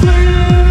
clear.